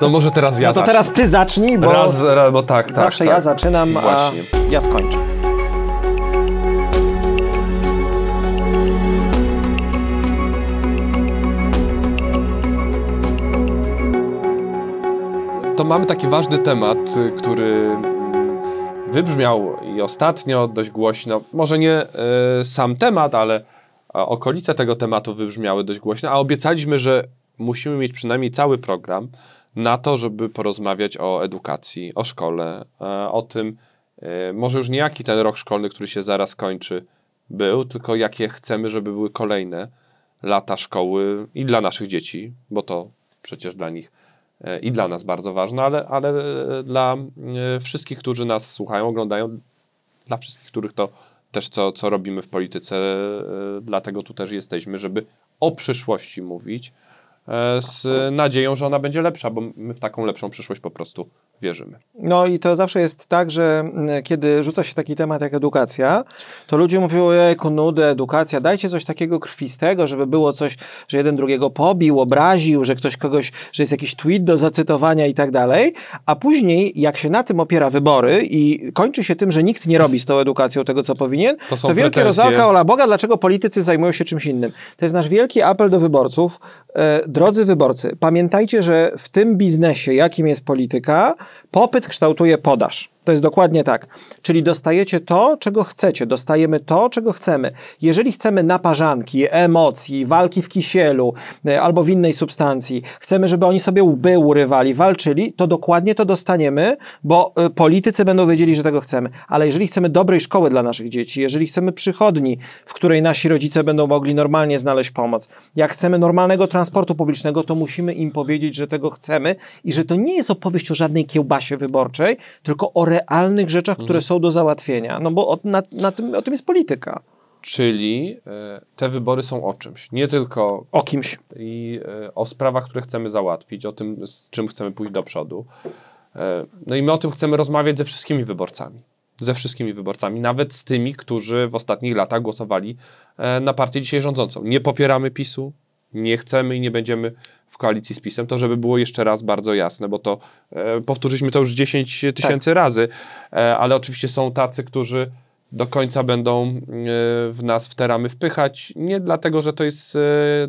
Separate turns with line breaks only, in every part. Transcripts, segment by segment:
No może teraz ja
No to
zacznę.
teraz ty zacznij, bo
Raz, bo tak, tak.
zawsze
tak.
ja zaczynam,
Właśnie.
a ja skończę.
To mamy taki ważny temat, y, który mm, wybrzmiał i ostatnio dość głośno. Może nie y, sam temat, ale okolice tego tematu wybrzmiały dość głośno, a obiecaliśmy, że musimy mieć przynajmniej cały program na to, żeby porozmawiać o edukacji, o szkole, e, o tym, e, może już nie jaki ten rok szkolny, który się zaraz kończy, był, tylko jakie chcemy, żeby były kolejne lata szkoły i dla naszych dzieci, bo to przecież dla nich e, i dla nas bardzo ważne, ale, ale dla wszystkich, którzy nas słuchają, oglądają, dla wszystkich, których to też co, co robimy w polityce, e, dlatego tu też jesteśmy, żeby o przyszłości mówić z nadzieją, że ona będzie lepsza, bo my w taką lepszą przyszłość po prostu wierzymy.
No i to zawsze jest tak, że mm, kiedy rzuca się taki temat jak edukacja, to ludzie mówią, ojejku, nudy, edukacja, dajcie coś takiego krwistego, żeby było coś, że jeden drugiego pobił, obraził, że ktoś kogoś, że jest jakiś tweet do zacytowania i tak dalej, a później jak się na tym opiera wybory i kończy się tym, że nikt nie robi z tą edukacją tego, co powinien,
To
to, wielkie
pretensje.
ola Boga, dlaczego politycy zajmują się czymś innym. To jest nasz wielki apel do wyborców. Drodzy wyborcy, pamiętajcie, że w tym biznesie, jakim jest polityka, popyt kształtuje podaż. To jest dokładnie tak. Czyli dostajecie to, czego chcecie, dostajemy to, czego chcemy. Jeżeli chcemy naparzanki, emocji, walki w kisielu e, albo w innej substancji, chcemy, żeby oni sobie łby urywali, walczyli, to dokładnie to dostaniemy, bo e, politycy będą wiedzieli, że tego chcemy. Ale jeżeli chcemy dobrej szkoły dla naszych dzieci, jeżeli chcemy przychodni, w której nasi rodzice będą mogli normalnie znaleźć pomoc, jak chcemy normalnego transportu publicznego, to musimy im powiedzieć, że tego chcemy i że to nie jest opowieść o żadnej kiełbasie wyborczej, tylko o realnych rzeczach, które są do załatwienia. No bo o, na, na tym, o tym jest polityka.
Czyli e, te wybory są o czymś, nie tylko
O kimś.
i e, o sprawach, które chcemy załatwić, o tym, z czym chcemy pójść do przodu. E, No i my o tym chcemy rozmawiać ze wszystkimi wyborcami. Ze wszystkimi wyborcami, nawet z tymi, którzy w ostatnich latach głosowali na partię dzisiaj rządzącą. Nie popieramy PiSu, nie chcemy i nie będziemy w koalicji z PiSem. To, żeby było jeszcze raz bardzo jasne, bo to e, powtórzyliśmy to już 10 tysięcy razy, e, ale oczywiście są tacy, którzy do końca będą e, w nas w te ramy wpychać. Nie dlatego, że to jest e,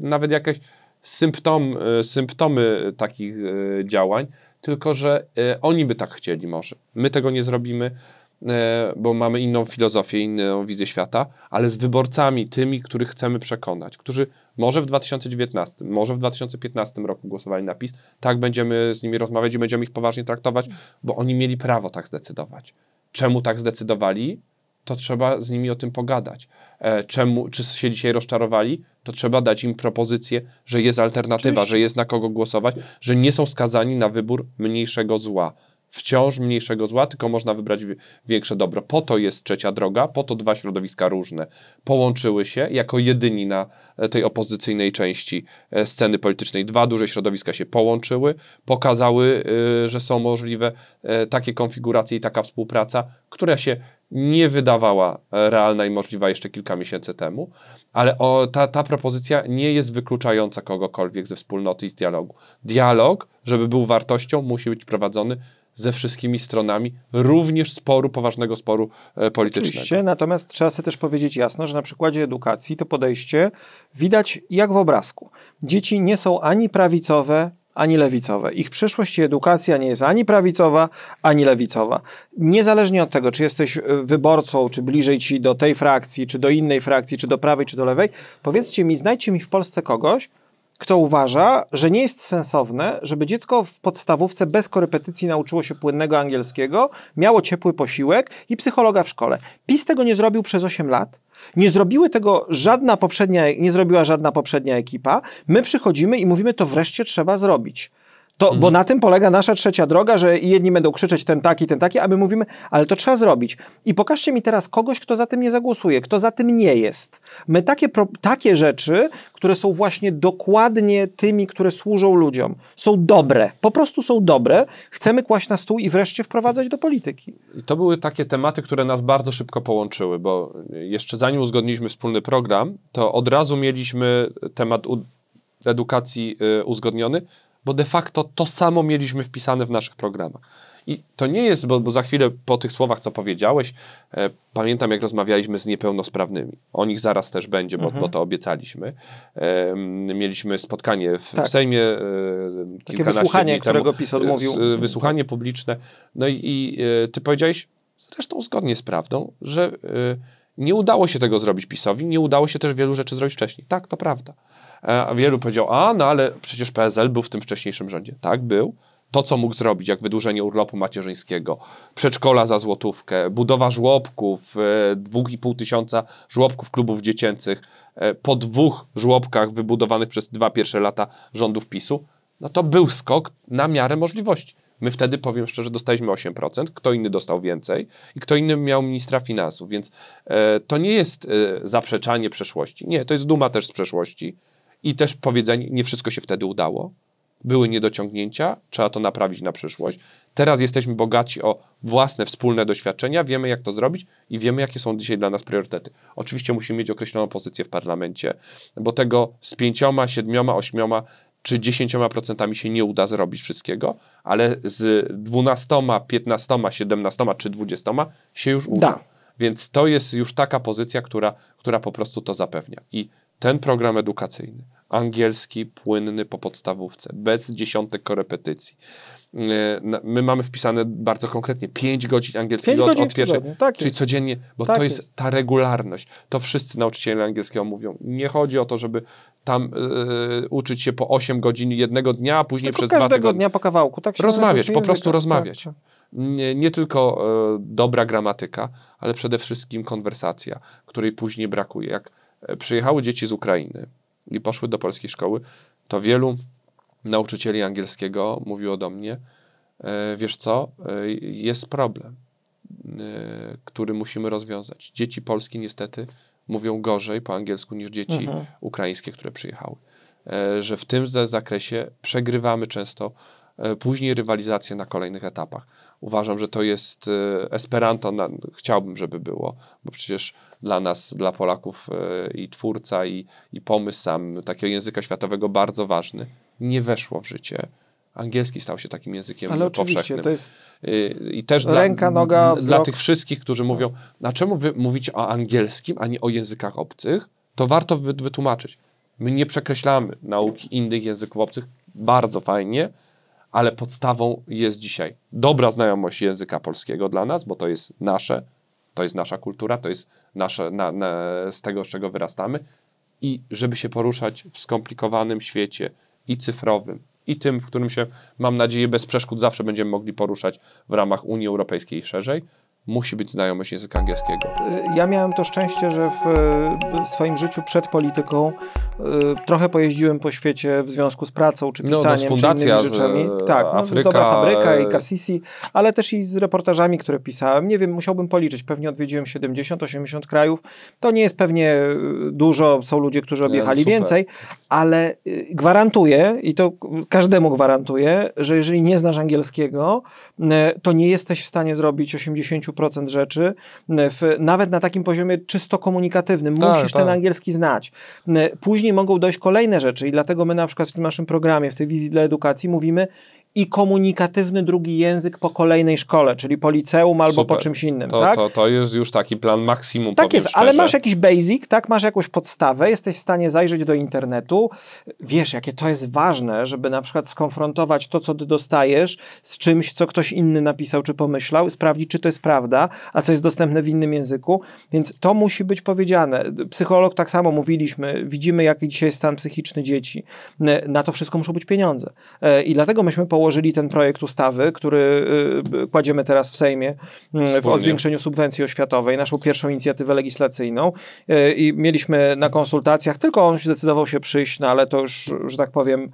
nawet jakaś symptom, e, symptomy takich e, działań, tylko że oni by tak chcieli może. My tego nie zrobimy, bo mamy inną filozofię, inną wizję świata, ale z wyborcami, tymi, których chcemy przekonać, którzy może w 2019, może w 2015 roku głosowali na PiS, tak będziemy z nimi rozmawiać i będziemy ich poważnie traktować, bo oni mieli prawo tak zdecydować. Czemu tak zdecydowali? to trzeba z nimi o tym pogadać. E, czemu, czy się dzisiaj rozczarowali, to trzeba dać im propozycję, że jest alternatywa,
Oczywiście.
że jest na kogo głosować, że nie są skazani na wybór mniejszego zła. Wciąż mniejszego zła, tylko można wybrać wi- większe dobro. Po to jest trzecia droga, po to dwa środowiska różne połączyły się jako jedyni na e, tej opozycyjnej części e, sceny politycznej. Dwa duże środowiska się połączyły, pokazały, y, że są możliwe e, takie konfiguracje i taka współpraca, która się nie wydawała e, realna i możliwa jeszcze kilka miesięcy temu, ale o, ta, ta propozycja nie jest wykluczająca kogokolwiek ze wspólnoty i z dialogu. Dialog, żeby był wartością, musi być prowadzony ze wszystkimi stronami, również sporu, poważnego sporu e, politycznego.
Oczywiście, natomiast trzeba sobie też powiedzieć jasno, że na przykładzie edukacji to podejście widać jak w obrazku. Dzieci nie są ani prawicowe, ani lewicowe. Ich przyszłość i edukacja nie jest ani prawicowa, ani lewicowa. Niezależnie od tego, czy jesteś y, wyborcą, czy bliżej ci do tej frakcji, czy do innej frakcji, czy do prawej, czy do lewej, powiedzcie mi, znajdźcie mi w Polsce kogoś, kto uważa, że nie jest sensowne, żeby dziecko w podstawówce bez korepetycji nauczyło się płynnego angielskiego, miało ciepły posiłek i psychologa w szkole. PiS tego nie zrobił przez 8 lat. Nie zrobiły tego żadna poprzednia, nie zrobiła żadna poprzednia ekipa. My przychodzimy i mówimy, to wreszcie trzeba zrobić. To, Bo na tym polega nasza trzecia droga, że jedni będą krzyczeć ten taki, ten taki, a my mówimy, ale to trzeba zrobić. I pokażcie mi teraz kogoś, kto za tym nie zagłosuje, kto za tym nie jest. My takie, takie rzeczy, które są właśnie dokładnie tymi, które służą ludziom, są dobre, po prostu są dobre, chcemy kłaść na stół i wreszcie wprowadzać do polityki.
I to były takie tematy, które nas bardzo szybko połączyły, bo jeszcze zanim uzgodniliśmy wspólny program, to od razu mieliśmy temat edukacji y, uzgodniony, bo de facto to samo mieliśmy wpisane w naszych programach. I to nie jest, bo, bo za chwilę po tych słowach, co powiedziałeś, e, pamiętam jak rozmawialiśmy z niepełnosprawnymi. O nich zaraz też będzie, bo, bo to obiecaliśmy. E, mieliśmy spotkanie w,
Tak.
w Sejmie e, kilkanaście
wysłuchanie,
dni
którego. PiS odmówił.
s- e, Wysłuchanie publiczne. No i, i e, ty powiedziałeś, zresztą zgodnie z prawdą, że e, nie udało się tego zrobić PiSowi, nie udało się też wielu rzeczy zrobić wcześniej. Tak, to prawda. E, A wielu powiedział, a no ale przecież PSL był w tym wcześniejszym rządzie. Tak, był. To, co mógł zrobić, jak wydłużenie urlopu macierzyńskiego, przedszkola za złotówkę, budowa żłobków, e, dwóch i pół tysiąca żłobków klubów dziecięcych, e, po dwóch żłobkach wybudowanych przez dwa pierwsze lata rządów PiSu, no to był skok na miarę możliwości. My wtedy, powiem szczerze, dostaliśmy 8%, kto inny dostał więcej i kto inny miał ministra finansów, więc e, to nie jest e, zaprzeczanie przeszłości. Nie, to jest duma też z przeszłości i też powiedzenie, nie wszystko się wtedy udało. Były niedociągnięcia, trzeba to naprawić na przyszłość. Teraz jesteśmy bogaci o własne, wspólne doświadczenia, wiemy jak to zrobić i wiemy jakie są dzisiaj dla nas priorytety. Oczywiście musimy mieć określoną pozycję w parlamencie, bo tego z pięcioma, siedmioma, ośmioma czy 10% się nie uda zrobić wszystkiego, ale z 12, 15, 17 czy 20 się już uda.
Da.
Więc to jest już taka pozycja, która, która po prostu to zapewnia. I ten program edukacyjny, angielski, płynny po podstawówce, bez dziesiątek korepetycji. Na- My mamy wpisane bardzo konkretnie 5 godzin angielskiego
godzin
od pierwszej,
tak
czyli
jest.
codziennie, bo
Tak
to jest,
jest.
ta regularność. To wszyscy nauczyciele angielskiego mówią. Nie chodzi o to, żeby tam yy, uczyć się po 8 godzin jednego dnia, a później
Tylko
przez dwa
każdego
tygodnie.
dnia po kawałku. Tak
Rozmawiać, po prostu rozmawiać.
Tak,
Nie, nie tylko e, dobra gramatyka, ale przede wszystkim konwersacja, której później brakuje. Jak e, przyjechały dzieci z Ukrainy i poszły do polskiej szkoły, to wielu nauczycieli angielskiego mówiło do mnie, e, wiesz co, e, jest problem, e, który musimy rozwiązać. Dzieci polskie niestety mówią gorzej po angielsku niż dzieci
Mhm.
ukraińskie, które przyjechały. Że w tym za- zakresie przegrywamy często później rywalizację na kolejnych etapach. Uważam, że to jest e, Esperanto, na, chciałbym, żeby było, bo przecież dla nas, dla Polaków e, i twórca, i, i pomysł sam takiego języka światowego bardzo ważny, nie weszło w życie. Angielski stał się takim językiem
Ale
powszechnym.
to jest
I też
Ręka,
dla,
noga,
dla tych wszystkich, którzy mówią, a czemu wy mówicie o angielskim, a nie o językach obcych, to warto wy, wytłumaczyć. My nie przekreślamy nauki innych języków obcych, bardzo fajnie, ale podstawą jest dzisiaj dobra znajomość języka polskiego dla nas, bo to jest nasze, to jest nasza kultura, to jest nasze, na, na, z tego, z czego wyrastamy. I żeby się poruszać w skomplikowanym świecie i cyfrowym, i tym, w którym się, mam nadzieję, bez przeszkód zawsze będziemy mogli poruszać w ramach Unii Europejskiej szerzej, musi być znajomość języka angielskiego.
Ja miałem to szczęście, że w e, swoim życiu przed polityką e, trochę pojeździłem po świecie w związku z pracą, czy
No, no, z
pisaniem, czy
fundacja,
innymi rzeczami.
że
Tak, no,
Afryka,
Dobra Fabryka i
e,
Cassisi, ale też i z reportażami, które pisałem. Nie wiem, musiałbym policzyć. Pewnie odwiedziłem 70-80 krajów. To nie jest pewnie e, dużo, są ludzie, którzy objechali
super.
więcej, ale e, gwarantuję, i to każdemu gwarantuję, że jeżeli nie znasz angielskiego, e, to nie jesteś w stanie zrobić 80% rzeczy, e, w, nawet na takim poziomie czysto komunikatywnym.
Tak,
Musisz
tak.
ten angielski znać. Później mogą dojść kolejne rzeczy i dlatego my na przykład w tym naszym programie, w tej wizji dla edukacji mówimy i komunikatywny drugi język po kolejnej szkole, czyli po liceum albo
Super.
po czymś innym,
To,
tak?
to, to jest już taki plan maksimum,
Tak jest, ale
szczerze.
masz jakiś basic, tak? Masz jakąś podstawę, jesteś w stanie zajrzeć do internetu. Wiesz, jakie to jest ważne, żeby na przykład skonfrontować to, co ty dostajesz z czymś, co ktoś inny napisał czy pomyślał, sprawdzić, czy to jest prawda, a co jest dostępne w innym języku. Więc to musi być powiedziane. Psycholog tak samo mówiliśmy, widzimy, jaki dzisiaj jest stan psychiczny dzieci. Na to wszystko muszą być pieniądze. E, I dlatego myśmy położyli ten projekt ustawy, który y, kładziemy teraz w Sejmie y, w, o
Wspólnie.
zwiększeniu subwencji oświatowej, naszą pierwszą inicjatywę legislacyjną e, i mieliśmy na konsultacjach, tylko on zdecydował się przyjść, no ale to już, że tak powiem,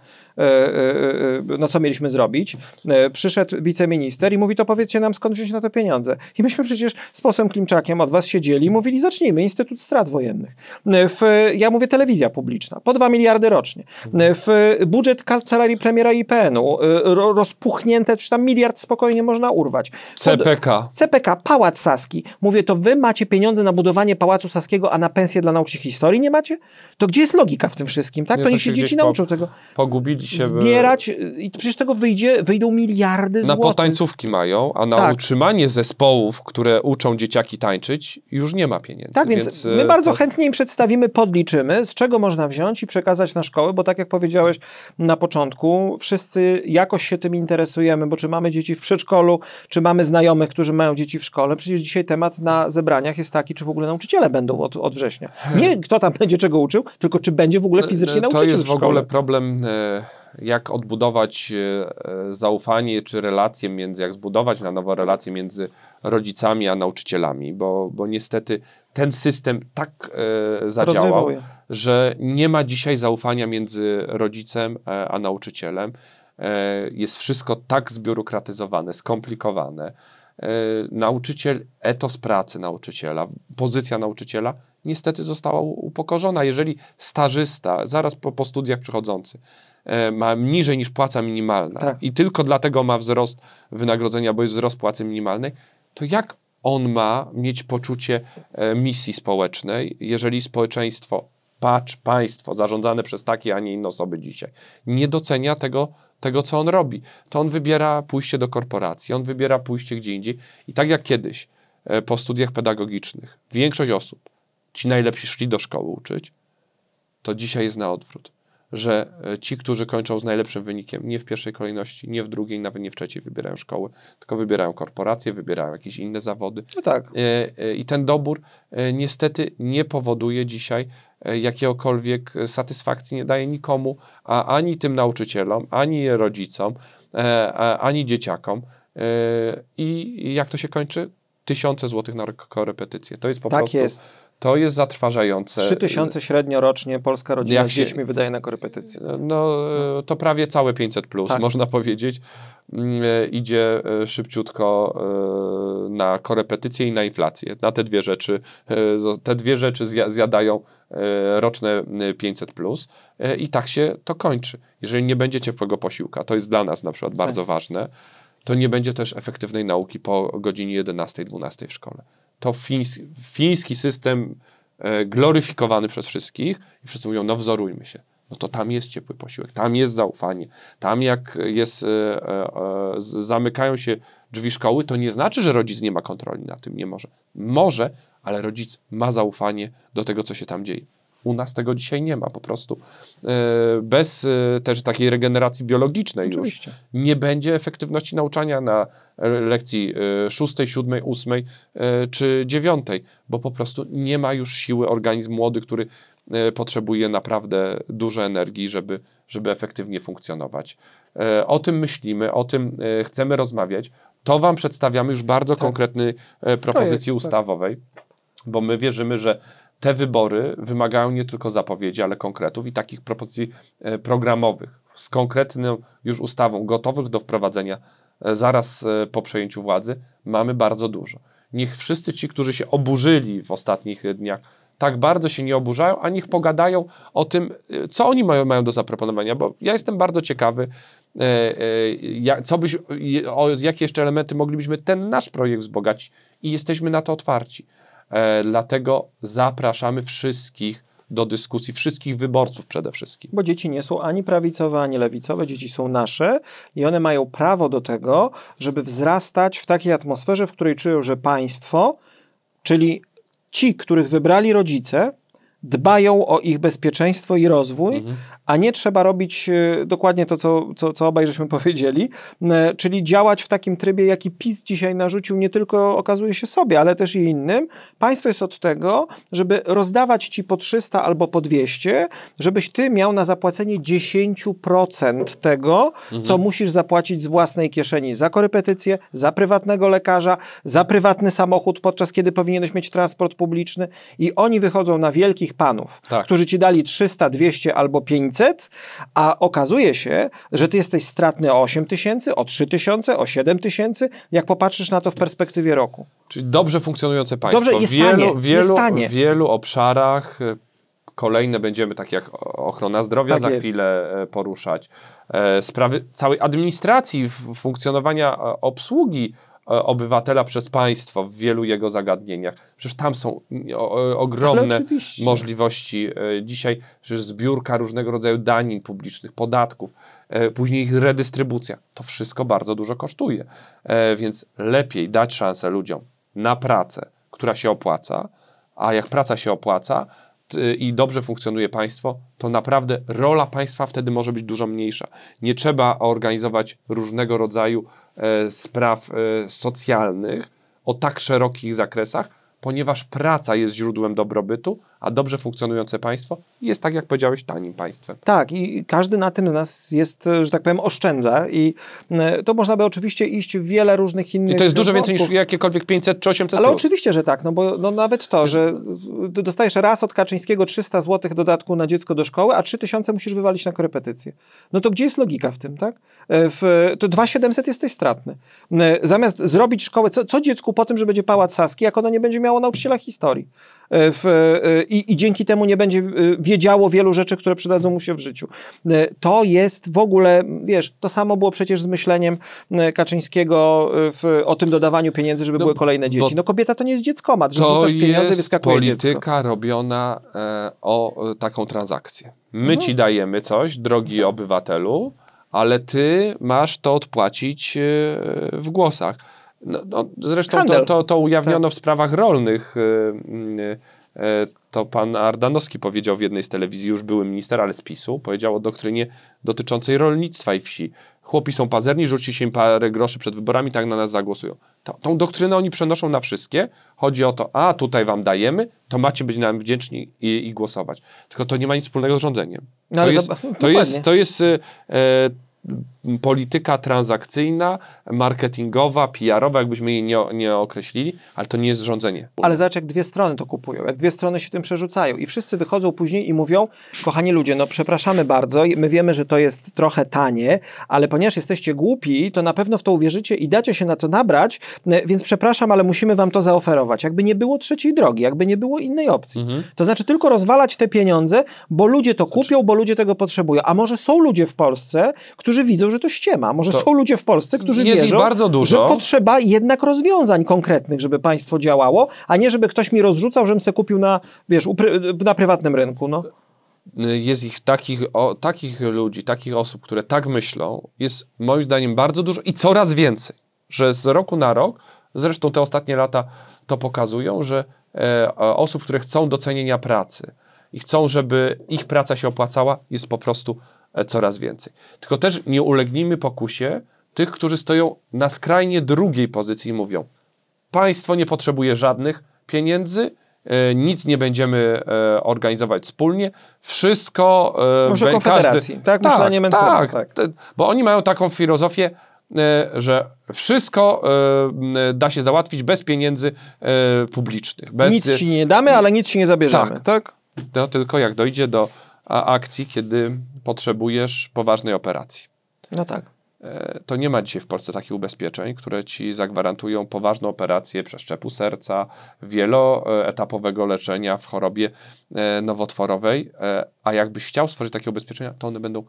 no co mieliśmy zrobić. E, Przyszedł wiceminister i mówi, to powiedzcie nam, skąd wziąć na to pieniądze. I myśmy przecież z posłem Klimczakiem od was siedzieli i mówili, zacznijmy, Instytut Strat Wojennych. E, W, ja mówię telewizja publiczna, po 2 miliardy rocznie. E, W budżet kancelarii premiera IPN-u, e, ro- ro, rozpuchnięte, czy tam miliard spokojnie można urwać.
CPK.
CPK, Pałac Saski. Mówię, to wy macie pieniądze na budowanie Pałacu Saskiego, a na pensję dla nauczycieli historii nie macie? To gdzie jest logika w tym wszystkim, tak?
Nie,
To
to
niech
się
dzieci
po-
nauczą tego.
Pogubili się.
Zbierać y, i przecież tego wyjdzie, wyjdą miliardy
Na
złotych.
potańcówki mają, a na
Tak.
utrzymanie zespołów, które uczą dzieciaki tańczyć, już nie ma pieniędzy.
Tak, więc,
e,
my bardzo
to-
chętnie im przedstawimy, podliczymy, z czego można wziąć i przekazać na szkołę, bo tak jak powiedziałeś na początku, wszyscy jakoś się tym interesujemy, bo czy mamy dzieci w przedszkolu, czy mamy znajomych, którzy mają dzieci w szkole, przecież dzisiaj temat na zebraniach jest taki, czy w ogóle nauczyciele będą od, od września. Nie kto tam będzie czego uczył, tylko czy będzie w ogóle fizycznie
E, To
nauczyciel
jest
w
w ogóle problem, e, jak odbudować e, e, zaufanie czy relacje między, jak zbudować na nowo relacje między rodzicami a nauczycielami, bo, bo niestety ten system tak e, zadziałał, że nie ma dzisiaj zaufania między rodzicem e, a nauczycielem. E, Jest wszystko tak zbiurokratyzowane, skomplikowane. Nauczyciel, etos pracy nauczyciela, pozycja nauczyciela niestety została upokorzona. Jeżeli stażysta, zaraz po, po studiach przychodzący, ma niżej niż płaca minimalna
Tak.
i tylko dlatego ma wzrost wynagrodzenia, bo jest wzrost płacy minimalnej, to jak on ma mieć poczucie e, misji społecznej, jeżeli społeczeństwo, patrz, państwo zarządzane przez takie, a nie inne osoby dzisiaj, nie docenia tego, tego, co on robi. To on wybiera pójście do korporacji, on wybiera pójście gdzie indziej. I tak jak kiedyś e, po studiach pedagogicznych większość osób, ci najlepsi szli do szkoły uczyć, to dzisiaj jest na odwrót. Że e, ci, którzy kończą z najlepszym wynikiem, nie w pierwszej kolejności, nie w drugiej, nawet nie w trzeciej wybierają szkoły, tylko wybierają korporacje, wybierają jakieś inne zawody.
No tak.
E, e, I ten dobór niestety nie powoduje dzisiaj jakiegokolwiek satysfakcji, nie daje nikomu, a ani tym nauczycielom, ani rodzicom, ani dzieciakom. I jak to się kończy? Tysiące złotych na korepetycje. To jest po
Tak
prostu.
jest.
To jest zatrważające.
Trzy tysiące średnio rocznie polska rodzina
Jak
z dziećmi wydaje na korepetycje.
No, e, to prawie całe 500 plus,
Tak.
można powiedzieć. Mm, e, Idzie e, szybciutko na korepetycje i na inflację. Na te dwie rzeczy, te dwie rzeczy zja- zjadają roczne e, 500 plus i tak się to kończy. Jeżeli nie będzie ciepłego posiłka, to jest dla nas na przykład bardzo ważne, to nie będzie też efektywnej nauki po godzinie 11-12 w szkole. To fińs, fiński system e, gloryfikowany przez wszystkich i wszyscy mówią, no wzorujmy się. No to tam jest ciepły posiłek, tam jest zaufanie. Tam jak jest, e, e, zamykają się drzwi szkoły, to nie znaczy, że rodzic nie ma kontroli nad tym, nie może. Może, ale rodzic ma zaufanie do tego, co się tam dzieje. U nas tego dzisiaj nie ma po prostu. E, Bez e, też takiej regeneracji biologicznej
Oczywiście.
już nie będzie efektywności nauczania na lekcji e, szóstej, siódmej, ósmej czy dziewiątej, bo po prostu nie ma już siły organizm młody, który potrzebuje naprawdę dużo energii, żeby, żeby efektywnie funkcjonować. O tym myślimy, o tym chcemy rozmawiać. To Wam przedstawiamy już bardzo konkretnej e, propozycji
Projekt, tak.
ustawowej, bo my wierzymy, że te wybory wymagają nie tylko zapowiedzi, ale konkretów i takich propozycji e, programowych z konkretną już ustawą, gotowych do wprowadzenia e, zaraz e, po przejęciu władzy, mamy bardzo dużo. Niech wszyscy ci, którzy się oburzyli w ostatnich dniach, tak bardzo się nie oburzają, a niech pogadają o tym, co oni mają, mają do zaproponowania, bo ja jestem bardzo ciekawy, co byś, o jakie jeszcze elementy moglibyśmy ten nasz projekt wzbogacić i jesteśmy na to otwarci. E, dlatego zapraszamy wszystkich do dyskusji, wszystkich wyborców przede wszystkim.
Bo dzieci nie są ani prawicowe, ani lewicowe, dzieci są nasze i one mają prawo do tego, żeby wzrastać w takiej atmosferze, w której czują, że państwo, czyli ci, których wybrali rodzice, dbają o ich bezpieczeństwo i rozwój, a nie trzeba robić e, dokładnie to, co, co, co obaj żeśmy powiedzieli, e, czyli działać w takim trybie, jaki PiS dzisiaj narzucił nie tylko okazuje się sobie, ale też i innym. Państwo jest od tego, żeby rozdawać ci po 300 albo po 200, żebyś ty miał na zapłacenie 10% tego, co musisz zapłacić z własnej kieszeni za korepetycję, za prywatnego lekarza, za prywatny samochód, podczas kiedy powinieneś mieć transport publiczny i oni wychodzą na wielkich panów,
Tak.
którzy ci dali 300, 200 albo 500, a okazuje się, że ty jesteś stratny o 8 tysięcy, o 3 tysiące, o 7 tysięcy, jak popatrzysz na to w perspektywie roku.
Czyli dobrze funkcjonujące państwo.
Dobrze, jest
w wielu,
tanie, jest
wielu,
tanie.
wielu obszarach, e, kolejne będziemy, tak jak ochrona zdrowia
Tak
za
jest.
chwilę e, poruszać, e, sprawy całej administracji, funkcjonowania obsługi obywatela przez państwo w wielu jego zagadnieniach. Przecież tam są mm, o, ogromne możliwości. E, Dzisiaj przecież zbiórka różnego rodzaju danin publicznych, podatków, e, później ich redystrybucja. To wszystko bardzo dużo kosztuje. E, Więc lepiej dać szansę ludziom na pracę, która się opłaca, a jak praca się opłaca t- i dobrze funkcjonuje państwo, to naprawdę rola państwa wtedy może być dużo mniejsza. Nie trzeba organizować różnego rodzaju e, spraw e, socjalnych o tak szerokich zakresach, ponieważ praca jest źródłem dobrobytu, a dobrze funkcjonujące państwo jest, tak jak powiedziałeś, tanim państwem.
Tak, i każdy na tym z nas jest, e, że tak powiem, oszczędza i e, to można by oczywiście iść w wiele różnych innych
I to jest dużo więcej niż jakiekolwiek 500 czy 800
Ale
plus.
oczywiście, że tak, no bo no nawet to, że dostajesz raz od Kaczyńskiego 300 zł dodatku na dziecko do szkoły, a 3000 musisz wywalić na korepetycje. No to gdzie jest logika w tym, tak? E, W, to 2700 jesteś stratny. Zamiast zrobić szkołę, co, co dziecku po tym, że będzie pałac Saski, jak ono nie będzie miało nauczyciela historii? E, W, e, i, I dzięki temu nie będzie e, wiedziało wielu rzeczy, które przydadzą mu się w życiu. To jest w ogóle, wiesz, to samo było przecież z myśleniem Kaczyńskiego w, o tym dodawaniu pieniędzy, żeby
No,
były kolejne dzieci. No kobieta to nie jest dzieckomat, że
To
wrzucasz pieniądze wyskakuje dziecko.
polityka robiona e, o taką transakcję.
No.
My ci dajemy coś, drogi obywatelu, ale ty masz to odpłacić e, w głosach. No, no, zresztą to,
Handel.
to, to ujawniono w sprawach rolnych. e, mm, e, To pan Ardanowski powiedział w jednej z telewizji, już były minister, ale z PiSu, powiedział o doktrynie dotyczącej rolnictwa i wsi. Chłopi są pazerni, rzuci się im parę groszy przed wyborami, tak na nas zagłosują. To, tą doktrynę oni przenoszą na wszystkie. Chodzi o to, a tutaj wam dajemy, to macie być nam wdzięczni i, i głosować. Tylko to nie ma nic wspólnego z rządzeniem.
No
to, jest, to, jest, to jest e, e, polityka transakcyjna, marketingowa, PR-owa, jakbyśmy jej nie, nie określili, ale to nie jest rządzenie.
Ale zobacz, jak dwie strony to kupują, jak dwie strony się tym przerzucają i wszyscy wychodzą później i mówią, kochani ludzie, no przepraszamy bardzo, my wiemy, że to jest trochę tanie, ale ponieważ jesteście głupi, to na pewno w to uwierzycie i dacie się na to nabrać, e, więc przepraszam, ale musimy wam to zaoferować. Jakby nie było trzeciej drogi, jakby nie było innej opcji. To znaczy tylko rozwalać te pieniądze, bo ludzie to kupią, bo ludzie tego potrzebują. A może są ludzie w Polsce, którzy widzą, że to ściema. Może
To
są ludzie w Polsce, którzy wierzą, że potrzeba jednak rozwiązań konkretnych, żeby państwo działało, a nie żeby ktoś mi rozrzucał, żebym se kupił na, wiesz, na prywatnym rynku. No.
jest ich takich, o, takich ludzi, takich osób, które tak myślą, jest moim zdaniem bardzo dużo i coraz więcej. Że z roku na rok, zresztą te ostatnie lata to pokazują, że e, osób, które chcą docenienia pracy i chcą, żeby ich praca się opłacała, jest po prostu coraz więcej. Tylko też nie ulegnijmy pokusie tych, którzy stoją na skrajnie drugiej pozycji i mówią, Państwo nie potrzebuje żadnych pieniędzy, e, nic nie będziemy e, organizować wspólnie, wszystko... e,
Może Konfederacji, tak? Myślenie Mencena,
tak,
tak.
te- bo oni mają taką filozofię, e, że wszystko e, da się załatwić bez pieniędzy e, publicznych. Bez,
Nic ci nie damy, ale nic ci nie zabierzemy,
Tak.
tak?
No, tylko jak dojdzie do akcji, kiedy potrzebujesz poważnej operacji.
No tak.
E, to nie ma dzisiaj w Polsce takich ubezpieczeń, które ci zagwarantują poważną operację przeszczepu serca, wieloetapowego leczenia w chorobie e, nowotworowej, e, a jakbyś chciał stworzyć takie ubezpieczenia, to one będą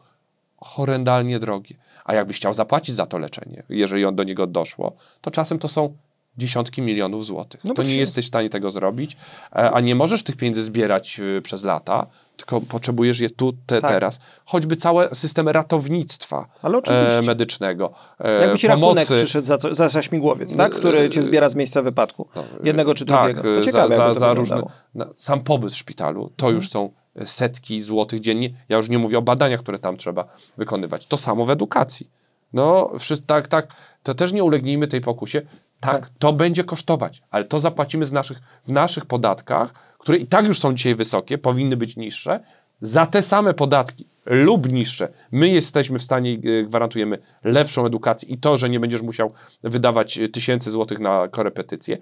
horrendalnie drogie. A jakbyś chciał zapłacić za to leczenie, jeżeli on do niego doszło, to czasem to są dziesiątki milionów złotych.
No
to nie
się-
jesteś w stanie tego zrobić, e, a nie możesz tych pieniędzy zbierać y, przez lata, tylko potrzebujesz je tu, te,
Tak.
teraz. Choćby cały system ratownictwa e, medycznego, e,
Jakby ci rachunek
pomocy.
przyszedł za, co- za, za śmigłowiec, tak? który cię zbiera z miejsca wypadku. Jednego czy
tak,
drugiego. To
e,
ciekawe,
za, za, za różne, sam pobyt w szpitalu, to już są setki złotych dziennie. Ja już nie mówię o badaniach, które tam trzeba wykonywać. To samo w edukacji. No, wszyscy, tak, tak, to też nie ulegnijmy tej pokusie. Tak, to będzie kosztować, ale to zapłacimy z naszych, w naszych podatkach, które i tak już są dzisiaj wysokie, powinny być niższe, za te same podatki lub niższe. My jesteśmy w stanie, e, gwarantujemy lepszą edukację i to, że nie będziesz musiał wydawać e, tysięcy złotych na korepetycje,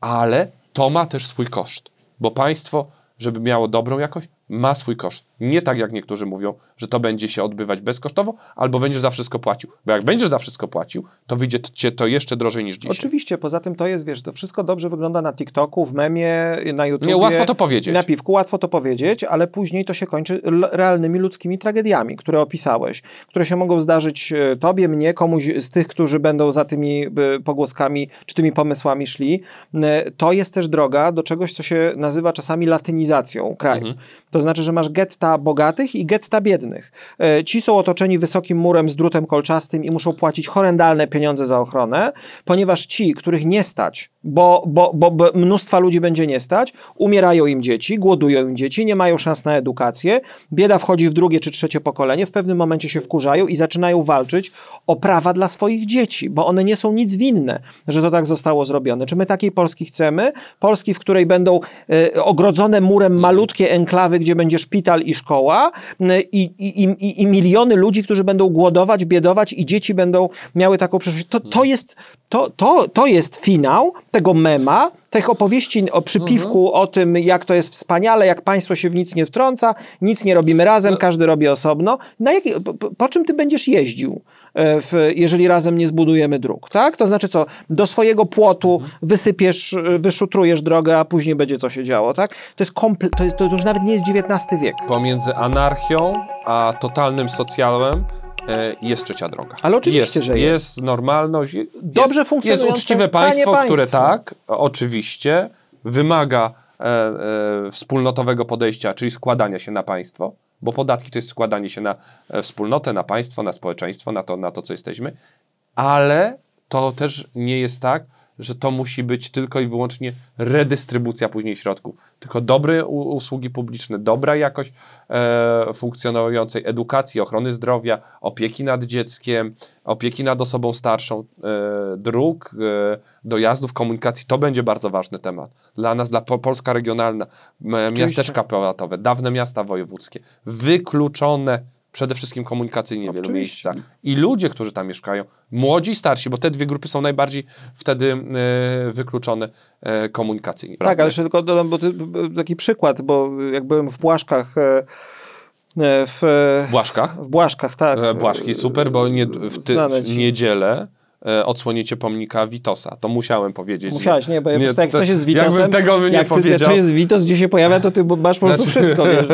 ale to ma też swój koszt, bo państwo, żeby miało dobrą jakość, ma swój koszt. Nie tak jak niektórzy mówią, że to będzie się odbywać bezkosztowo, albo będziesz za wszystko płacił. Bo jak będziesz za wszystko płacił, to wyjdzie cię to jeszcze drożej niż dzisiaj.
Oczywiście, poza tym to jest, wiesz, to wszystko dobrze wygląda na TikToku, w memie, na YouTube.
Nie, łatwo to powiedzieć.
Na piwku łatwo to powiedzieć, ale później to się kończy realnymi ludzkimi tragediami, które opisałeś, które się mogą zdarzyć e, tobie, mnie, komuś z tych, którzy będą za tymi pogłoskami czy tymi pomysłami szli. E, To jest też droga do czegoś, co się nazywa czasami latynizacją kraju. To znaczy, że masz getta bogatych i getta biednych. E, Ci są otoczeni wysokim murem z drutem kolczastym i muszą płacić horrendalne pieniądze za ochronę, ponieważ ci, których nie stać, bo, bo, bo, bo mnóstwa ludzi będzie nie stać, umierają im dzieci, głodują im dzieci, nie mają szans na edukację, bieda wchodzi w drugie czy trzecie pokolenie, w pewnym momencie się wkurzają i zaczynają walczyć o prawa dla swoich dzieci, bo one nie są nic winne, że to tak zostało zrobione. Czy my takiej Polski chcemy? Polski, w której będą e, ogrodzone murem malutkie enklawy, gdzie będzie szpital i szkoła e, i, i, i, i miliony ludzi, którzy będą głodować, biedować i dzieci będą miały taką przyszłość. To, to, jest, to, to, to jest finał tego mema, tych opowieści o przypiwku o tym, jak to jest wspaniale, jak państwo się w nic nie wtrąca, nic nie robimy razem, każdy robi osobno. Na po, po- czym ty będziesz jeździł? e, W, jeżeli razem nie zbudujemy dróg, tak? To znaczy co, do swojego płotu wysypiesz, e, wyszutrujesz drogę, a później będzie co się działo, tak? To jest, komple- to, to już nawet nie jest XIX wiek.
Pomiędzy anarchią a totalnym socjalem e, jest trzecia droga.
Ale oczywiście,
jest,
że jest.
jest. normalność.
Dobrze funkcjonujące
Jest uczciwe państwo, które tak, oczywiście, wymaga e, e, wspólnotowego podejścia, czyli składania się na państwo, bo podatki to jest składanie się na e, wspólnotę, na państwo, na społeczeństwo, na to, na to co jesteśmy, ale to też nie jest tak, że to musi być tylko i wyłącznie redystrybucja później środków, tylko dobre usługi publiczne, dobra jakość e, funkcjonującej edukacji, ochrony zdrowia, opieki nad dzieckiem, opieki nad osobą starszą, e, dróg, e, dojazdów, komunikacji, to będzie bardzo ważny temat. Dla nas, dla po, Polska regionalna, m, miasteczka powiatowe, dawne miasta wojewódzkie, wykluczone przede wszystkim komunikacyjnie w wielu
Oczywiście.
miejscach. I ludzie, którzy tam mieszkają, młodzi i starsi, bo te dwie grupy są najbardziej wtedy e, wykluczone e, komunikacyjnie.
Tak,
prawda?
ale jeszcze tylko dodam, bo ty, taki przykład, bo jak byłem w Błaszkach, e, w,
W Błaszkach.
w Błaszkach, tak.
Błaszki, super, bo nie, w, ty, w niedzielę e, odsłoniecie pomnika Witosa. To musiałem powiedzieć.
Musiałeś, nie, bo ja prostu jak
to-
coś jest z Witosem,
tego nie
jak ty,
powiedział.
coś jest Witos, gdzie się pojawia, to ty masz po prostu
Znaczy-
wszystko, wiesz.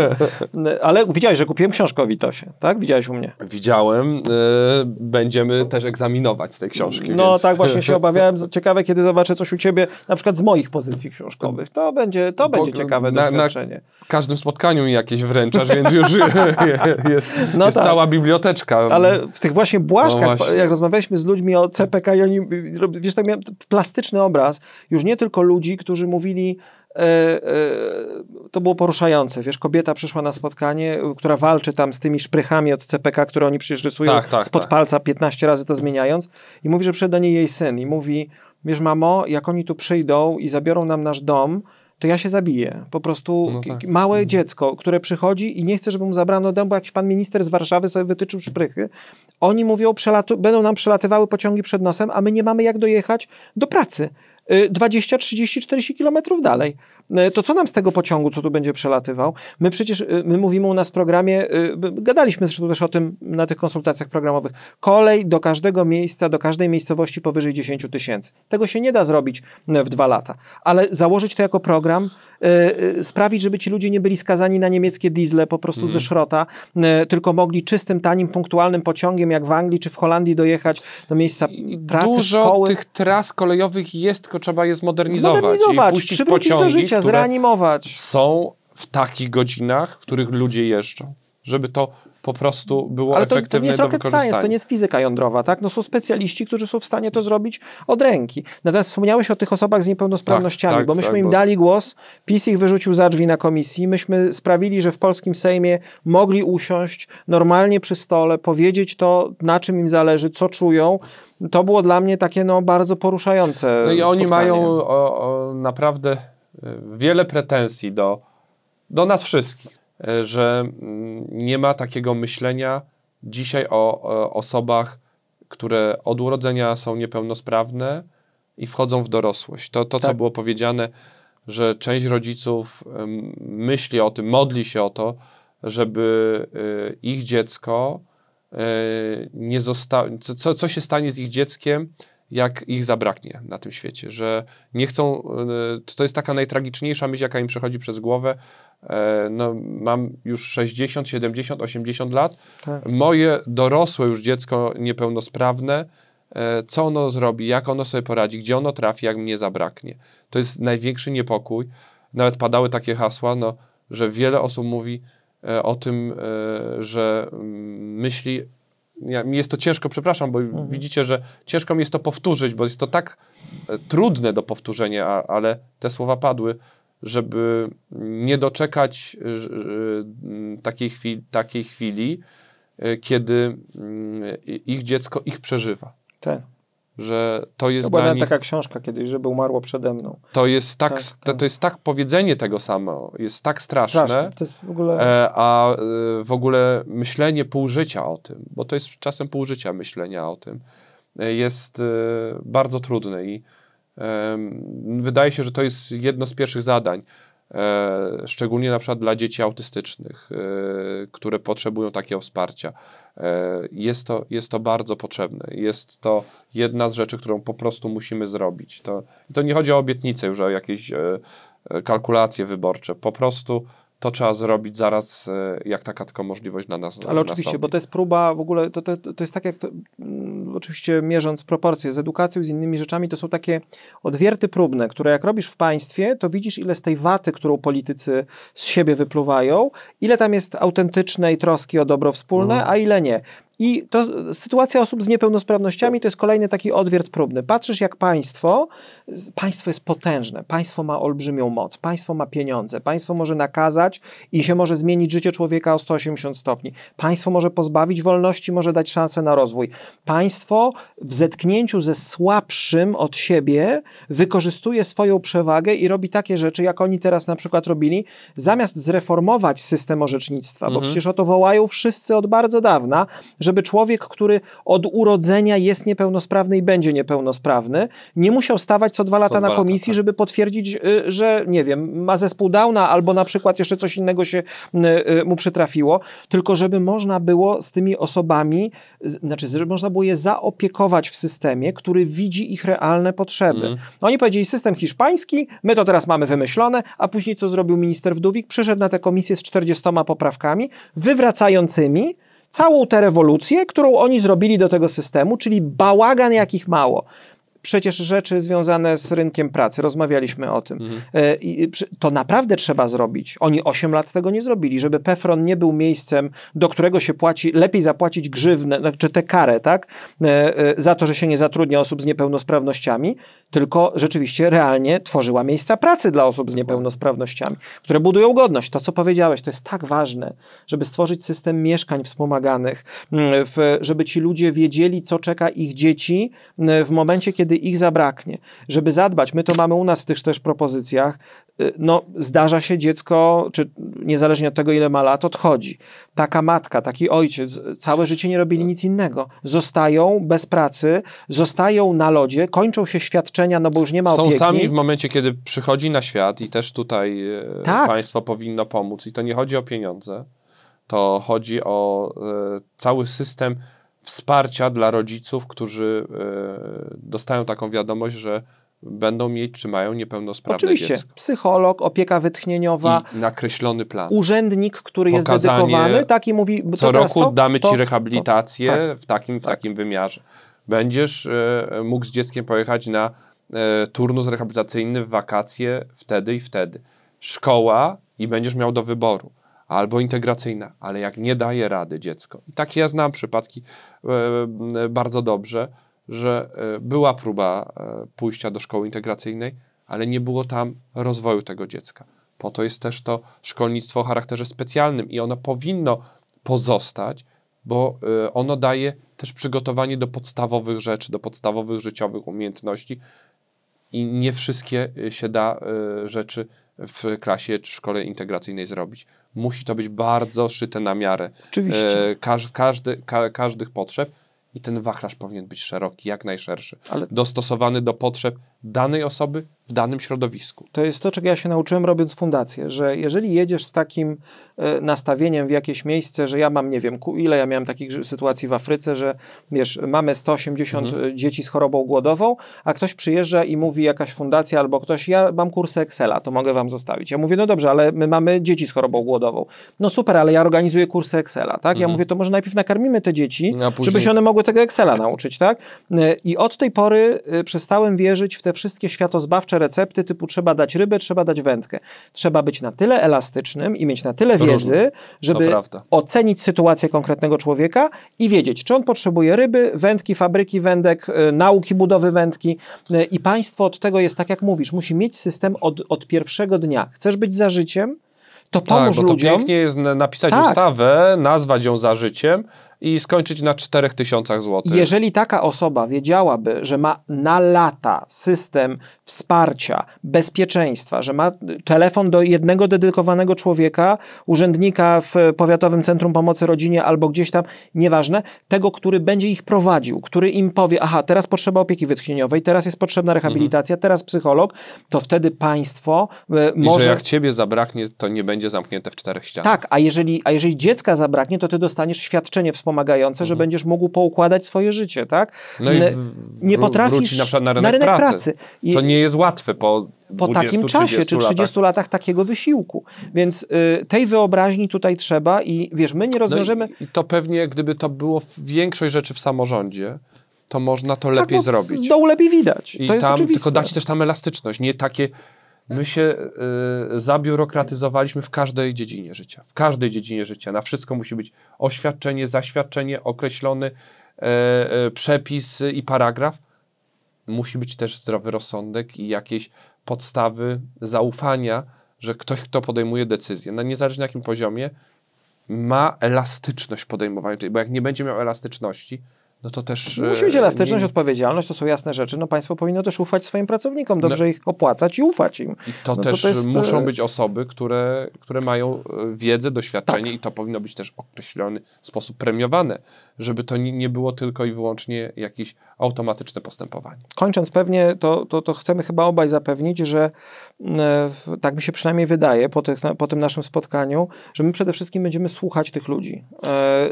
Ale widziałeś, że kupiłem książkę o Witosie, tak? Widziałeś u mnie.
Widziałem. E, będziemy też egzaminować z tej książki.
No
więc...
tak właśnie się obawiałem. Ciekawe, kiedy zobaczę coś u ciebie, na przykład z moich pozycji książkowych. To będzie, to będzie
Bo-
ciekawe
na- na-
doświadczenie.
W każdym spotkaniu mi jakieś wręczasz, więc już jest,
No
jest
tak.
cała biblioteczka.
Ale w tych właśnie błaszkach,
No właśnie.
jak rozmawialiśmy z ludźmi o CPK i oni, wiesz, tak miałem plastyczny obraz, już nie tylko ludzi, którzy mówili, e, e, to było poruszające, wiesz, kobieta przyszła na spotkanie, która walczy tam z tymi szprychami od CPK, które oni przecież rysują
Tak, tak,
spod
tak.
palca 15 razy to zmieniając i mówi, że przyszedł do niej jej syn i mówi, wiesz mamo, jak oni tu przyjdą i zabiorą nam nasz dom, to ja się zabiję. Po prostu
No tak.
małe dziecko, które przychodzi i nie chce, żeby mu zabrano dom, bo jakiś pan minister z Warszawy sobie wytyczył szprychy. Oni mówią, będą nam przelatywały pociągi przed nosem, a my nie mamy jak dojechać do pracy. Y, 20, 30, 40 kilometrów dalej. Y, To co nam z tego pociągu, co tu będzie przelatywał? My przecież, y, my mówimy u nas w programie, y, gadaliśmy zresztą też o tym na tych konsultacjach programowych, kolej do każdego miejsca, do każdej miejscowości powyżej 10 tysięcy. Tego się nie da zrobić y, w dwa lata, ale założyć to jako program, sprawić, żeby ci ludzie nie byli skazani na niemieckie diesle po prostu
Mhm.
ze szrota, y, tylko mogli czystym, tanim, punktualnym pociągiem, jak w Anglii czy w Holandii dojechać do miejsca pracy,
Dużo
szkoły.
tych tras kolejowych jest, tylko trzeba je zmodernizować.
Zmodernizować, przywrócić do życia, zreanimować.
są w takich godzinach, w których ludzie jeżdżą. Żeby to po prostu było
Ale to, to
efektywne
nie jest rocket science, to nie jest fizyka jądrowa, tak? No są specjaliści, którzy są w stanie to zrobić od ręki. Natomiast wspomniałeś o tych osobach z niepełnosprawnościami,
Tak, tak,
bo myśmy
tak,
im
bo-
dali głos, PiS ich wyrzucił za drzwi na komisji, myśmy sprawili, że w polskim Sejmie mogli usiąść normalnie przy stole, powiedzieć to, na czym im zależy, co czują. To było dla mnie takie no, bardzo poruszające
No i oni
spotkanie.
mają o, o, naprawdę e, wiele pretensji do, do nas wszystkich, że mm, nie ma takiego myślenia dzisiaj o, o osobach, które od urodzenia są niepełnosprawne i wchodzą w dorosłość. To, to co
Tak.
było powiedziane, że część rodziców myśli o tym, modli się o to, żeby y, ich dziecko y, nie zostało, co- co, co się stanie z ich dzieckiem, jak ich zabraknie na tym świecie, że nie chcą, y, to jest taka najtragiczniejsza myśl, jaka im przechodzi przez głowę, E, no, mam już 60, 70, 80 lat,
Tak.
moje dorosłe już dziecko niepełnosprawne, e, co ono zrobi, jak ono sobie poradzi, gdzie ono trafi, jak mnie zabraknie. To jest największy niepokój. Nawet padały takie hasła, no, że wiele osób mówi e, o tym, e, że mm, myśli, ja, mi jest to ciężko, przepraszam, bo widzicie, że ciężko mi jest to powtórzyć, bo jest to tak e, trudne do powtórzenia, a, ale te słowa padły, żeby nie doczekać e, e, takiej chwili, takiej chwili kiedy mm, ich dziecko ich przeżywa.
Ten.
Że to jest
To była
dla nich,
taka książka kiedyś, żeby umarło przede mną.
to jest tak,
Tak,
to,
tak.
to jest tak powiedzenie tego samo, jest tak straszne,
To jest w ogóle...
E, a e, w ogóle myślenie pół życia o tym, bo to jest czasem pół życia myślenia o tym, e, jest bardzo trudne i wydaje się, że to jest jedno z pierwszych zadań, szczególnie na przykład dla dzieci autystycznych, e, które potrzebują takiego wsparcia. E, Jest to, jest to bardzo potrzebne. Jest to jedna z rzeczy, którą po prostu musimy zrobić. To, to nie chodzi o obietnice, już o jakieś e, e, kalkulacje wyborcze. Po prostu to trzeba zrobić zaraz, e, jak taka tylko możliwość na nas
Ale oczywiście, bo to jest próba w ogóle, to, to, to jest tak jak, to, mm, oczywiście mierząc proporcje z edukacją z innymi rzeczami, to są takie odwierty próbne, które jak robisz w państwie, to widzisz ile z tej waty, którą politycy z siebie wypluwają, ile tam jest autentycznej troski o dobro wspólne, a ile nie. I to sytuacja osób z niepełnosprawnościami to jest kolejny taki odwiert próbny. Patrzysz jak państwo, państwo jest potężne, państwo ma olbrzymią moc, państwo ma pieniądze, państwo może nakazać i się może zmienić życie człowieka o 180 stopni. Państwo może pozbawić wolności, może dać szansę na rozwój. Państwo w zetknięciu ze słabszym od siebie wykorzystuje swoją przewagę i robi takie rzeczy, jak oni teraz na przykład robili, zamiast zreformować system orzecznictwa, bo przecież o to wołają wszyscy od bardzo dawna, żeby człowiek, który od urodzenia jest niepełnosprawny i będzie niepełnosprawny, nie musiał stawać co dwa lata
dwa
na
lata,
komisji,
tak.
żeby potwierdzić, y, że nie wiem, ma zespół Downa albo na przykład jeszcze coś innego się y, y, mu przytrafiło, tylko żeby można było z tymi osobami, znaczy, żeby można było je zaopiekować w systemie, który widzi ich realne potrzeby. Oni powiedzieli, system hiszpański, my to teraz mamy wymyślone, a później co zrobił minister Wdówik? Przyszedł na tę komisję z 40 poprawkami, wywracającymi całą tę rewolucję, którą oni zrobili do tego systemu, czyli bałagan jakich mało. Przecież rzeczy związane z rynkiem pracy, rozmawialiśmy o tym. E, I to naprawdę trzeba zrobić. Oni 8 lat tego nie zrobili, żeby PEFRON nie był miejscem, do którego się płaci, lepiej zapłacić grzywnę, znaczy tę karę, tak? E, e, za to, że się nie zatrudnia osób z niepełnosprawnościami, tylko rzeczywiście realnie tworzyła miejsca pracy dla osób z niepełnosprawnościami, które budują godność. To, co powiedziałeś, to jest tak ważne, żeby stworzyć system mieszkań wspomaganych, mm, żeby ci ludzie wiedzieli, co czeka ich dzieci mm, w momencie, kiedy ich zabraknie. Żeby zadbać, my to mamy u nas w tych też propozycjach, y, no zdarza się dziecko, czy niezależnie od tego, ile ma lat, odchodzi. Taka matka, taki ojciec, całe życie nie robili nic innego. Zostają bez pracy, zostają na lodzie, kończą się świadczenia, no bo już nie ma
Są
opieki.
sami w momencie, kiedy przychodzi na świat i też tutaj e,
Tak.
państwo powinno pomóc. I to nie chodzi o pieniądze, to chodzi o e, cały system wsparcia dla rodziców, którzy e, dostają taką wiadomość, że będą mieć czy mają niepełnosprawne
Oczywiście,
dziecko.
psycholog, opieka wytchnieniowa,
I nakreślony plan.
urzędnik, który jest
Pokazanie,
dedykowany, tak i mówi, co
roku
to,
damy
to,
ci rehabilitację
to, tak.
w takim, w takim wymiarze. Będziesz e, mógł z dzieckiem pojechać na e, turnus rehabilitacyjny w wakacje wtedy i wtedy. Szkoła i będziesz miał do wyboru. Albo integracyjna, ale jak nie daje rady dziecko. I takie ja znam przypadki e, e, bardzo dobrze, że e, była próba e, pójścia do szkoły integracyjnej, ale nie było tam rozwoju tego dziecka. Po to jest też to szkolnictwo o charakterze specjalnym i ono powinno pozostać, bo y, ono daje też przygotowanie do podstawowych rzeczy, do podstawowych życiowych umiejętności i nie wszystkie y, się da rzeczy w klasie czy szkole integracyjnej zrobić. Musi to być bardzo szyte na miarę
Oczywiście.
y, każ, każdy, ka, każdych potrzeb i ten wachlarz powinien być szeroki, jak najszerszy.
Ale-
Dostosowany do potrzeb danej osoby w danym środowisku.
To jest to, czego ja się nauczyłem robiąc fundację, że jeżeli jedziesz z takim e, nastawieniem w jakieś miejsce, że ja mam, nie wiem, ku- ile ja miałem takich sytuacji w Afryce, że wiesz, mamy 180 dzieci z chorobą głodową, a ktoś przyjeżdża i mówi jakaś fundacja albo ktoś, ja mam kursy Excela, to mogę wam zostawić. Ja mówię, no dobrze, ale my mamy dzieci z chorobą głodową. No super, ale ja organizuję kursy Excela, tak? Ja mówię, to może najpierw nakarmimy te dzieci,
A później-
żeby się one mogły tego Excela nauczyć, tak? Y, I od tej pory przestałem wierzyć w te wszystkie światozbawcze recepty typu trzeba dać rybę, trzeba dać wędkę. Trzeba być na tyle elastycznym i mieć na tyle wiedzy, żeby ocenić sytuację konkretnego człowieka i wiedzieć, czy on potrzebuje ryby, wędki, fabryki wędek, y, nauki budowy wędki. Y, I państwo od tego jest, tak jak mówisz, musi mieć system od, od pierwszego dnia. Chcesz być za życiem, to pomóż
tak, bo to
ludziom.
pięknie jest na- napisać
Tak.
ustawę, nazwać ją za życiem i skończyć na 4000 zł.
Jeżeli taka osoba wiedziałaby, że ma na lata system wsparcia, bezpieczeństwa, że ma telefon do jednego dedykowanego człowieka, urzędnika w Powiatowym Centrum Pomocy Rodzinie albo gdzieś tam, nieważne, tego, który będzie ich prowadził, który im powie, aha, teraz potrzeba opieki wytchnieniowej, teraz jest potrzebna rehabilitacja, teraz psycholog, to wtedy państwo
I
może...
że jak ciebie zabraknie, to nie będzie zamknięte w czterech ścianach.
Tak, a jeżeli, a jeżeli dziecka zabraknie, to ty dostaniesz świadczenie wspomagające, że będziesz mógł poukładać swoje życie, tak?
Mhm. No i w,
nie potrafisz
na przykład na rynek, pracy,
I
co nie jest łatwe po,
po
20,
takim czasie, czy
30
30 latach. takiego wysiłku. Więc y, tej wyobraźni tutaj trzeba i wiesz, my nie
No
rozwiążemy...
i, I to pewnie, gdyby to było większość rzeczy w samorządzie, to można to
tak,
lepiej
bo
zrobić.
Z dołu lepiej widać.
I
to jest
tam
oczywiste.
tylko dać też tam elastyczność, nie takie. My się y, zabiurokratyzowaliśmy w każdej dziedzinie życia. W każdej dziedzinie życia. Na wszystko musi być oświadczenie, zaświadczenie, określony e, e, przepis i paragraf. Musi być też zdrowy rozsądek i jakieś podstawy zaufania, że ktoś, kto podejmuje decyzję, na niezależnie jakim poziomie, ma elastyczność tej, bo jak nie będzie miał elastyczności, no to też...
Musi być
e,
elastyczność,
nie-
odpowiedzialność, to są jasne rzeczy. No państwo powinno też ufać swoim pracownikom, dobrze ich opłacać i ufać im.
I to
no
też
jest,
muszą
e,
być osoby, które, które mają e, wiedzę, doświadczenie i to powinno być też określony sposób premiowane, żeby to nie było tylko i wyłącznie jakieś automatyczne postępowanie.
Kończąc pewnie, to, to, to chcemy chyba obaj zapewnić, że tak mi się przynajmniej wydaje po, tych, po tym naszym spotkaniu, że my przede wszystkim będziemy słuchać tych ludzi.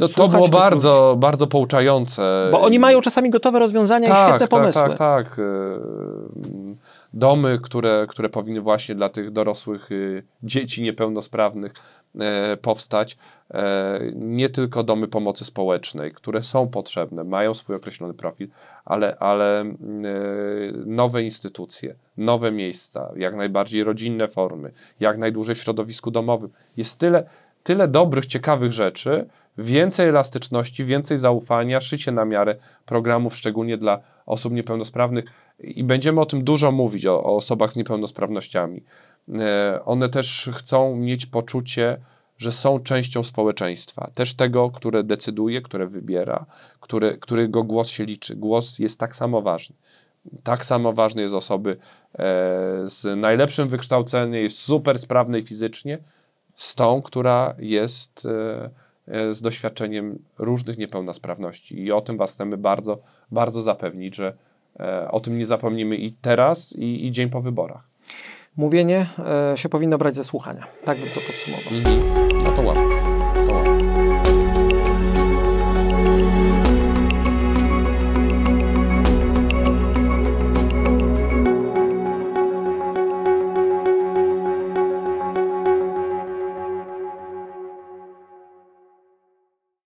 No to było bardzo, bardzo pouczające.
Bo oni mają czasami gotowe rozwiązania i świetne
tak,
pomysły.
tak, tak. e, Domy, które, które powinny właśnie dla tych dorosłych y, dzieci niepełnosprawnych e, powstać. Nie tylko domy pomocy społecznej, które są potrzebne, mają swój określony profil, ale, ale nowe instytucje, nowe miejsca, jak najbardziej rodzinne formy, jak najdłużej w środowisku domowym. Jest tyle, tyle dobrych, ciekawych rzeczy, więcej elastyczności, więcej zaufania, szycie na miarę programów, szczególnie dla osób niepełnosprawnych. I będziemy o tym dużo mówić, o, o osobach z niepełnosprawnościami. E, One też chcą mieć poczucie, że są częścią społeczeństwa, też tego, które decyduje, które wybiera, które, którego głos się liczy. Głos jest tak samo ważny. Tak samo ważny jest osoby e, z najlepszym wykształceniem, jest super sprawnej fizycznie, z tą, która jest e, z doświadczeniem różnych niepełnosprawności. I o tym Was chcemy bardzo, bardzo zapewnić, że e, o tym nie zapomnimy i teraz, i, i dzień po wyborach.
Mówienie e, się powinno brać ze słuchania. Tak bym to podsumował.
Łatwo.